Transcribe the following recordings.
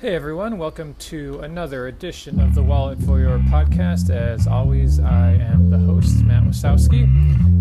Hey everyone, welcome to another edition of the Wallet for Your podcast. As always, I am the host, Matt Wasowski.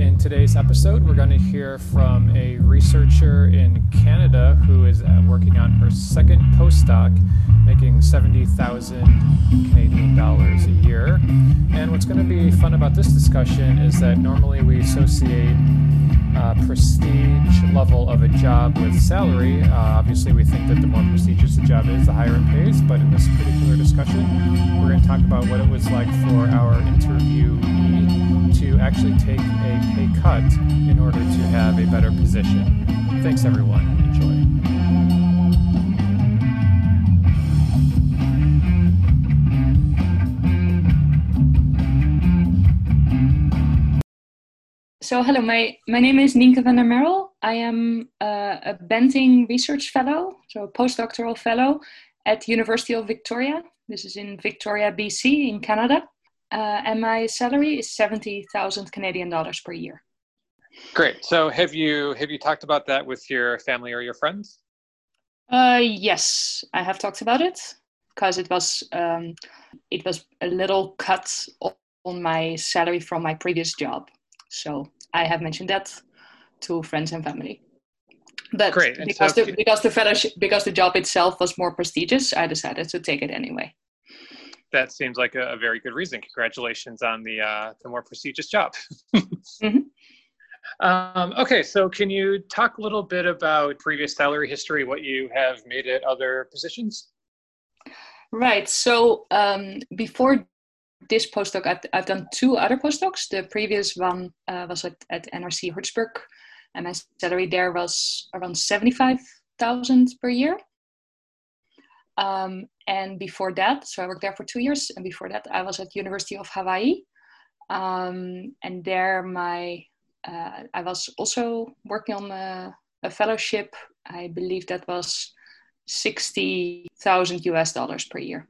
In today's episode, we're going to hear from a researcher in Canada who is uh, working on her second postdoc, making 70,000 Canadian dollars a year. And what's going to be fun about this discussion is that normally we associate uh, prestige level of a job with salary. Uh, obviously, we think that the more prestigious the job is, the higher it pays. But in this particular discussion, we're going to talk about what it was like for our interviewee to actually take a pay cut in order to have a better position. Thanks, everyone. Enjoy. So hello, my, my name is Nienke van der Marel. I am uh, a Banting Research Fellow, so a postdoctoral fellow at University of Victoria. This is in Victoria, BC, in Canada. Uh, and my salary is 70,000 Canadian dollars per year. Great. So have you have you talked about that with your family or your friends? Uh, yes, I have talked about it because it was um, it was a little cut on my salary from my previous job. So I have mentioned that to friends and family. But Great. because so the because the fellowship because the job itself was more prestigious, I decided to take it anyway. That seems like a, a very good reason. Congratulations on the uh, the more prestigious job. mm-hmm. um, okay, so can you talk a little bit about previous salary history, what you have made at other positions? Right. So um, before this postdoc, I've, I've done two other postdocs. The previous one uh, was at, at NRC Herzberg, and my salary there was around 75,000 per year. Um, and before that, so I worked there for two years, and before that, I was at University of Hawaii. Um, and there, my uh, I was also working on a, a fellowship. I believe that was 60,000 US dollars per year.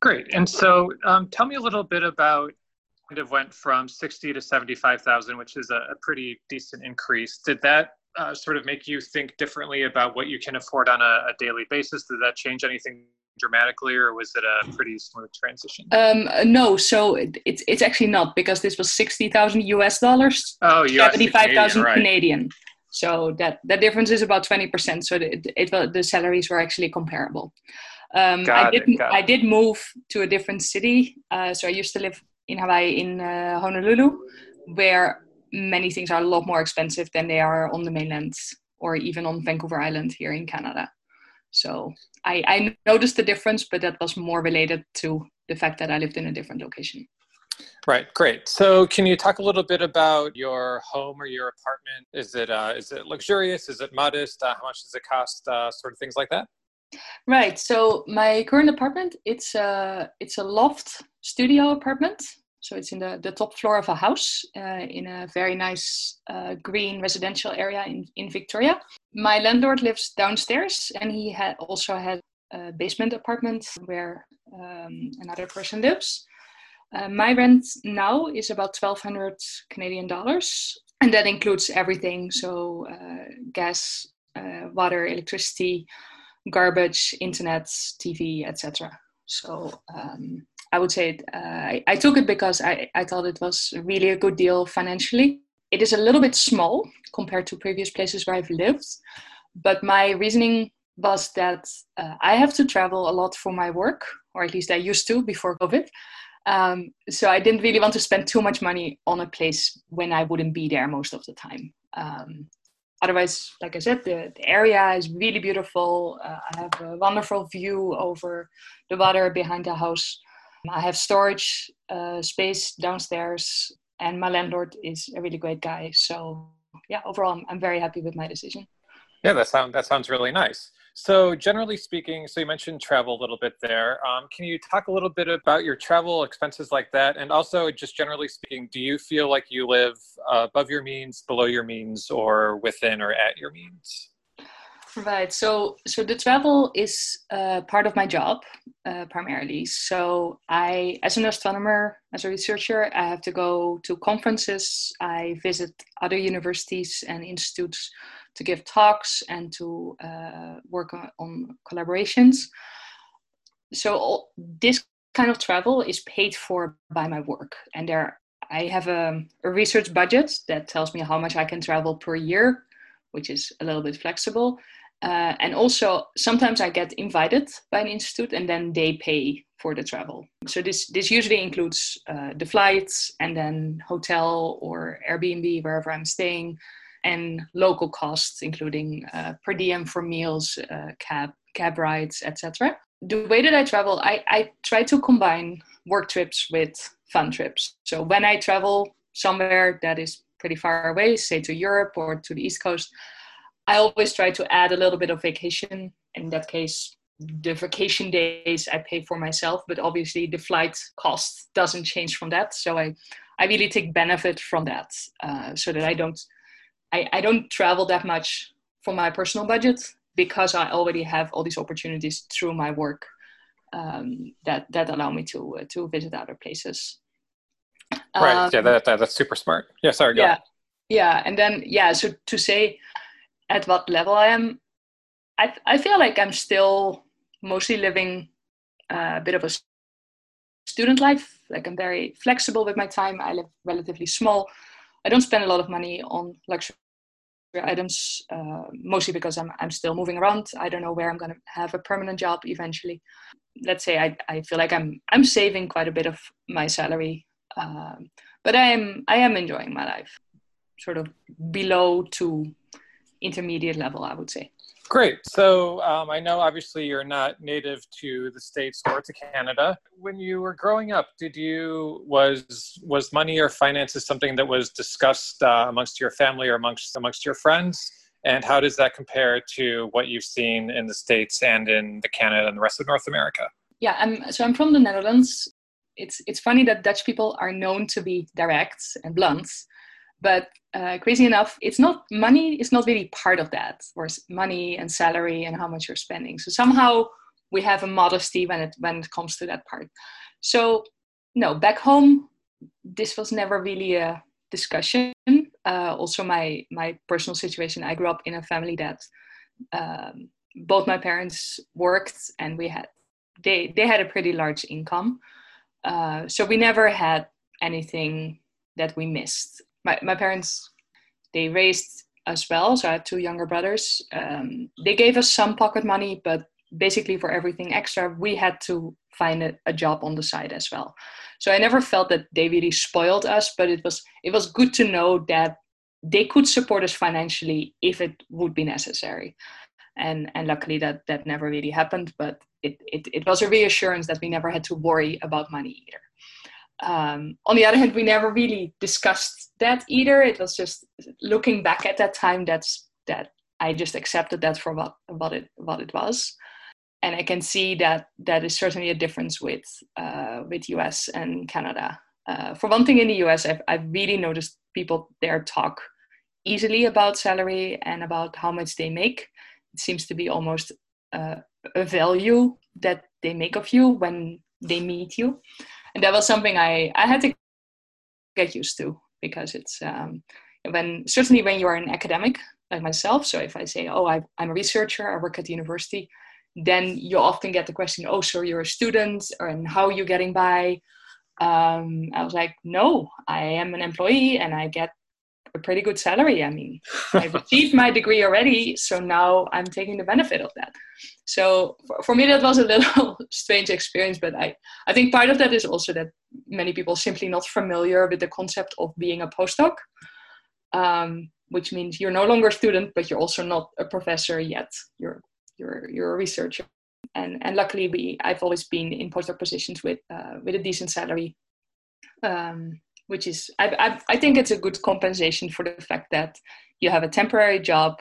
Great. And so um, tell me a little bit about kind of went from 60 to 75,000, which is a, a, pretty decent increase. Did that uh, sort of make you think differently about what you can afford on a, a, daily basis? Did that change anything dramatically or was it a pretty smooth transition? Um, no, so it, it's, it's actually not because this was 60,000 US dollars, oh, 75,000 Canadian, Canadian. So that, that difference is about 20%. So it, it, the salaries were actually comparable. Um, I did it, I did move to a different city. Uh, so I used to live in Hawaii in uh, Honolulu, where many things are a lot more expensive than they are on the mainland or even on Vancouver Island here in Canada. So I, I noticed the difference, but that was more related to the fact that I lived in a different location. Right, great. So, can you talk a little bit about your home or your apartment? Is it uh, is it luxurious? Is it modest? Uh, how much does it cost? Uh, sort of things like that. Right. So my current apartment, it's a it's a loft studio apartment. So it's in the, the top floor of a house uh, in a very nice uh, green residential area in, in Victoria. My landlord lives downstairs and he had also had a basement apartment where um, another person lives. Uh, my rent now is about 1200 Canadian dollars and that includes everything. So uh, gas, uh, water, electricity, garbage, internet, TV, etc. So um, I would say uh, I, I, took it because I, I thought it was really a good deal financially. It is a little bit small compared to previous places where I've lived, but my reasoning was that uh, I have to travel a lot for my work, or at least I used to before COVID. Um, so I didn't really want to spend too much money on a place when I wouldn't be there most of the time. Um, otherwise, like I said, the, the area is really beautiful. Uh, I have a wonderful view over the water behind the house. I have storage uh, space downstairs, and my landlord is a really great guy. So, yeah, overall, I'm, I'm very happy with my decision. Yeah, that sounds that sounds really nice. So, generally speaking, so you mentioned travel a little bit there. Um, can you talk a little bit about your travel expenses like that? And also, just generally speaking, do you feel like you live uh, above your means, below your means, or within or at your means? Right. So, so the travel is uh, part of my job uh, primarily. So, I, as an astronomer, as a researcher, I have to go to conferences. I visit other universities and institutes to give talks and to uh, work on, on, collaborations. so all, this kind of travel is paid for by my work, and there I have a, a research budget that tells me how much I can travel per year, which is a little bit flexible. Uh, and also sometimes I get invited by an institute and then they pay for the travel. So this this usually includes uh, the flights and then hotel or Airbnb wherever I'm staying, and local costs including uh, per diem for meals, uh, cab cab rides, etc. The way that I travel, I, I try to combine work trips with fun trips. So when I travel somewhere that is pretty far away, say to Europe or to the East Coast, I always try to add a little bit of vacation. In that case, the vacation days I pay for myself, but obviously the flight cost doesn't change from that. So I, I really take benefit from that, uh, so that I don't, I, I don't travel that much for my personal budget because I already have all these opportunities through my work um, that that allow me to uh, to visit other places. Right. Um, yeah, that, that, that's super smart. Yeah. Sorry. yeah. Ahead. Yeah, and then yeah, so to say at what level I am, I, I feel like I'm still mostly living a bit of a student life. Like I'm very flexible with my time. I live relatively small. I don't spend a lot of money on luxury items, uh, mostly because I'm, I'm still moving around. I don't know where I'm going to have a permanent job eventually. Let's say I, I feel like I'm, I'm saving quite a bit of my salary, um, but I am, I am enjoying my life sort of below to intermediate level, I would say. Great. So um, I know obviously you're not native to the states or to Canada. When you were growing up, did you was was money or finances something that was discussed uh, amongst your family or amongst amongst your friends? And how does that compare to what you've seen in the states and in the Canada and the rest of North America? Yeah, I'm, so I'm from the Netherlands. It's it's funny that Dutch people are known to be direct and blunt, but uh, crazy enough, it's not money is not really part of that, or money and salary and how much you're spending. So somehow we have a modesty when it when it comes to that part. So no, back home, this was never really a discussion. Uh, also, my my personal situation. I grew up in a family that um, both my parents worked, and we had they they had a pretty large income. Uh, so we never had anything that we missed my, my parents they raised us well so i had two younger brothers. Um, they gave us some pocket money but basically for everything extra we had to find a, a, job on the side as well. So i never felt that they really spoiled us but it was it was good to know that they could support us financially if it would be necessary. And and luckily that that never really happened but it, it, it was a reassurance that we never had to worry about money either. Um, on the other hand, we never really discussed that either. It was just looking back at that time. That's that I just accepted that for what what it what it was, and I can see that that is certainly a difference with uh, with US and Canada. Uh, for one thing, in the US, I've I've really noticed people there talk easily about salary and about how much they make. It seems to be almost uh, a value that they make of you when they meet you and that was something I I had to get used to because it's um, when certainly when you are an academic like myself. So if I say, oh, I, I'm a researcher, I work at the university, then you often get the question, oh, so you're a student, or and how are you getting by? Um, I was like, no, I am an employee and I get a pretty good salary. I mean, I've achieved my degree already, so now I'm taking the benefit of that. So for, for me, that was a little strange experience, but I, I think part of that is also that many people simply not familiar with the concept of being a postdoc, um, which means you're no longer a student, but you're also not a professor yet. You're you're you're a researcher. And, and luckily, we I've always been in postdoc positions with uh, with a decent salary. Um, which is I, I, I think it's a good compensation for the fact that you have a temporary job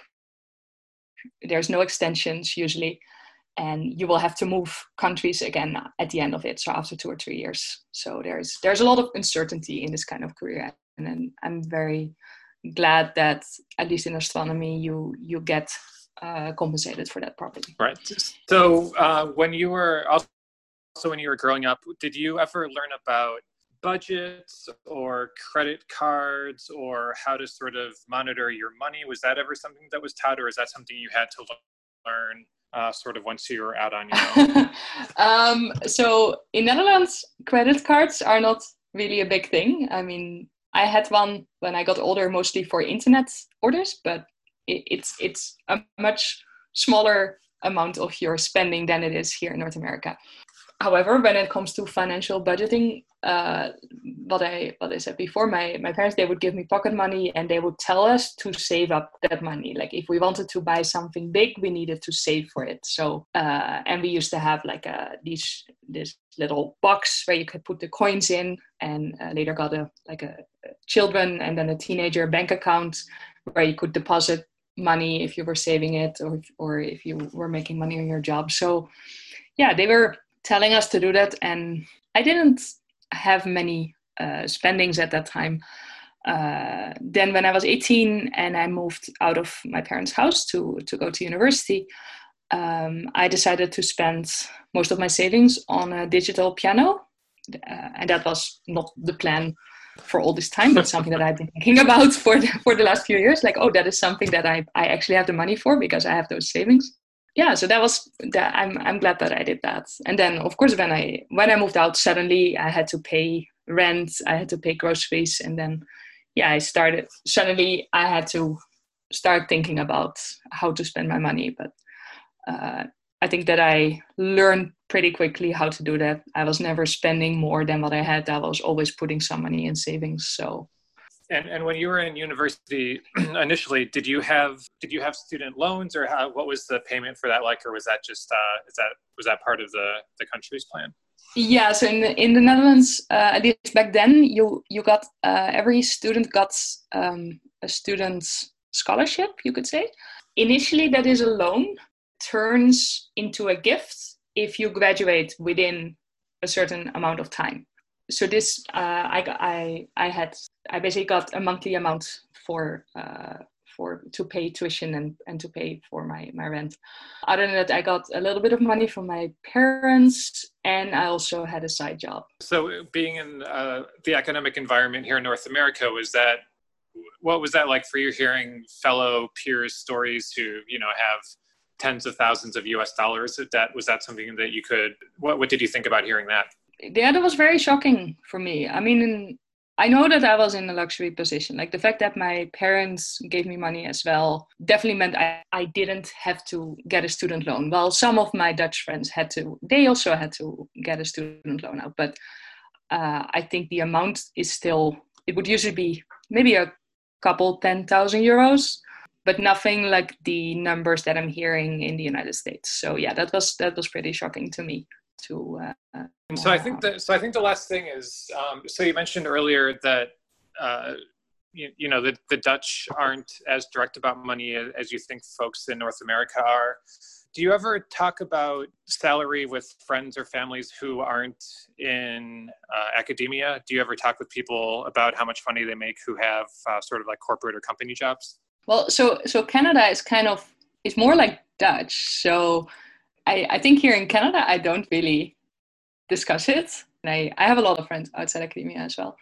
there's no extensions usually and you will have to move countries again at the end of it so after two or three years. So there's there's a lot of uncertainty in this kind of career and then i'm very glad that at least in astronomy you you get uh, compensated for that properly. Right. So uh, when you were also when you were growing up did you ever learn about budgets or credit cards or how to sort of monitor your money? Was that ever something that was taught, or is that something you had to learn uh, sort of once you were out on your own? um, so in Netherlands, credit cards are not really a big thing. I mean, I had one when I got older, mostly for internet orders, but it, it's it's a much smaller amount of your spending than it is here in North America. However, when it comes to financial budgeting, uh, what I what I said before, my my parents they would give me pocket money and they would tell us to save up that money. Like if we wanted to buy something big, we needed to save for it. So uh, and we used to have like a uh, these this little box where you could put the coins in, and uh, later got a like a, a children and then a teenager bank account where you could deposit money if you were saving it or or if you were making money on your job. So yeah, they were telling us to do that, and I didn't have many uh, spendings at that time. Uh, then when I was 18 and I moved out of my parents' house to to go to university, um, I decided to spend most of my savings on a digital piano, uh, and that was not the plan for all this time, but something that I've been thinking about for the, for the last few years. Like, oh, that is something that I I actually have the money for because I have those savings yeah so that was that i'm i'm glad that i did that. And then of course when i when i moved out suddenly i had to pay rent i had to pay groceries and then yeah i started suddenly i had to start thinking about how to spend my money. But uh, i think that i learned pretty quickly how to do that. I was never spending more than what i had. I was always putting some money in savings. So and and when you were in university initially, did you have did you have student loans, or how, what was the payment for that like, or was that just uh, is that was that part of the the country's plan? Yeah, so in the, in the Netherlands, uh, at least back then, you you got uh, every student got um, a student scholarship, you could say. Initially, that is a loan, turns into a gift if you graduate within a certain amount of time so this uh, I, I I had I basically got a monthly amount for uh, for to pay tuition and, and to pay for my, my rent. Other than that, I got a little bit of money from my parents, and I also had a side job. So, being in uh, the academic environment here in North America, was that what was that like for you? Hearing fellow peers' stories who you know have tens of thousands of U.S. dollars. of debt? was that something that you could. What what did you think about hearing that? Yeah, that was very shocking for me. I mean, I know that I was in a luxury position. Like the fact that my parents gave me money as well definitely meant I, I didn't have to get a student loan. Well, some of my Dutch friends had to, they also had to get a student loan out. But uh, I think the amount is still, it would usually be maybe a couple 10,000 euros, but nothing like the numbers that I'm hearing in the United States. So yeah, that was, that was pretty shocking to me to. Uh, and so I think that so I think the last thing is um, so you mentioned earlier that uh, you, you, know the, the Dutch aren't as direct about money as you think folks in North America are. Do you ever talk about salary with friends or families who aren't in uh, academia? Do you ever talk with people about how much money they make who have uh, sort of like corporate or company jobs? Well, so so Canada is kind of it's more like Dutch. So I, I think here in Canada, I don't really discuss it. And I, I have a lot of friends outside academia as well.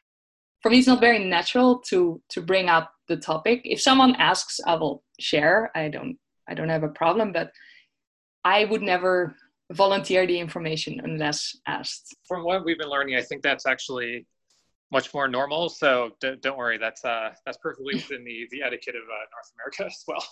For me, it's not very natural to to bring up the topic. If someone asks, I will share. I don't I don't have a problem, but I would never volunteer the information unless asked. From what we've been learning, I think that's actually much more normal. So don't worry, that's uh, that's perfectly within the the etiquette of uh, North America as well.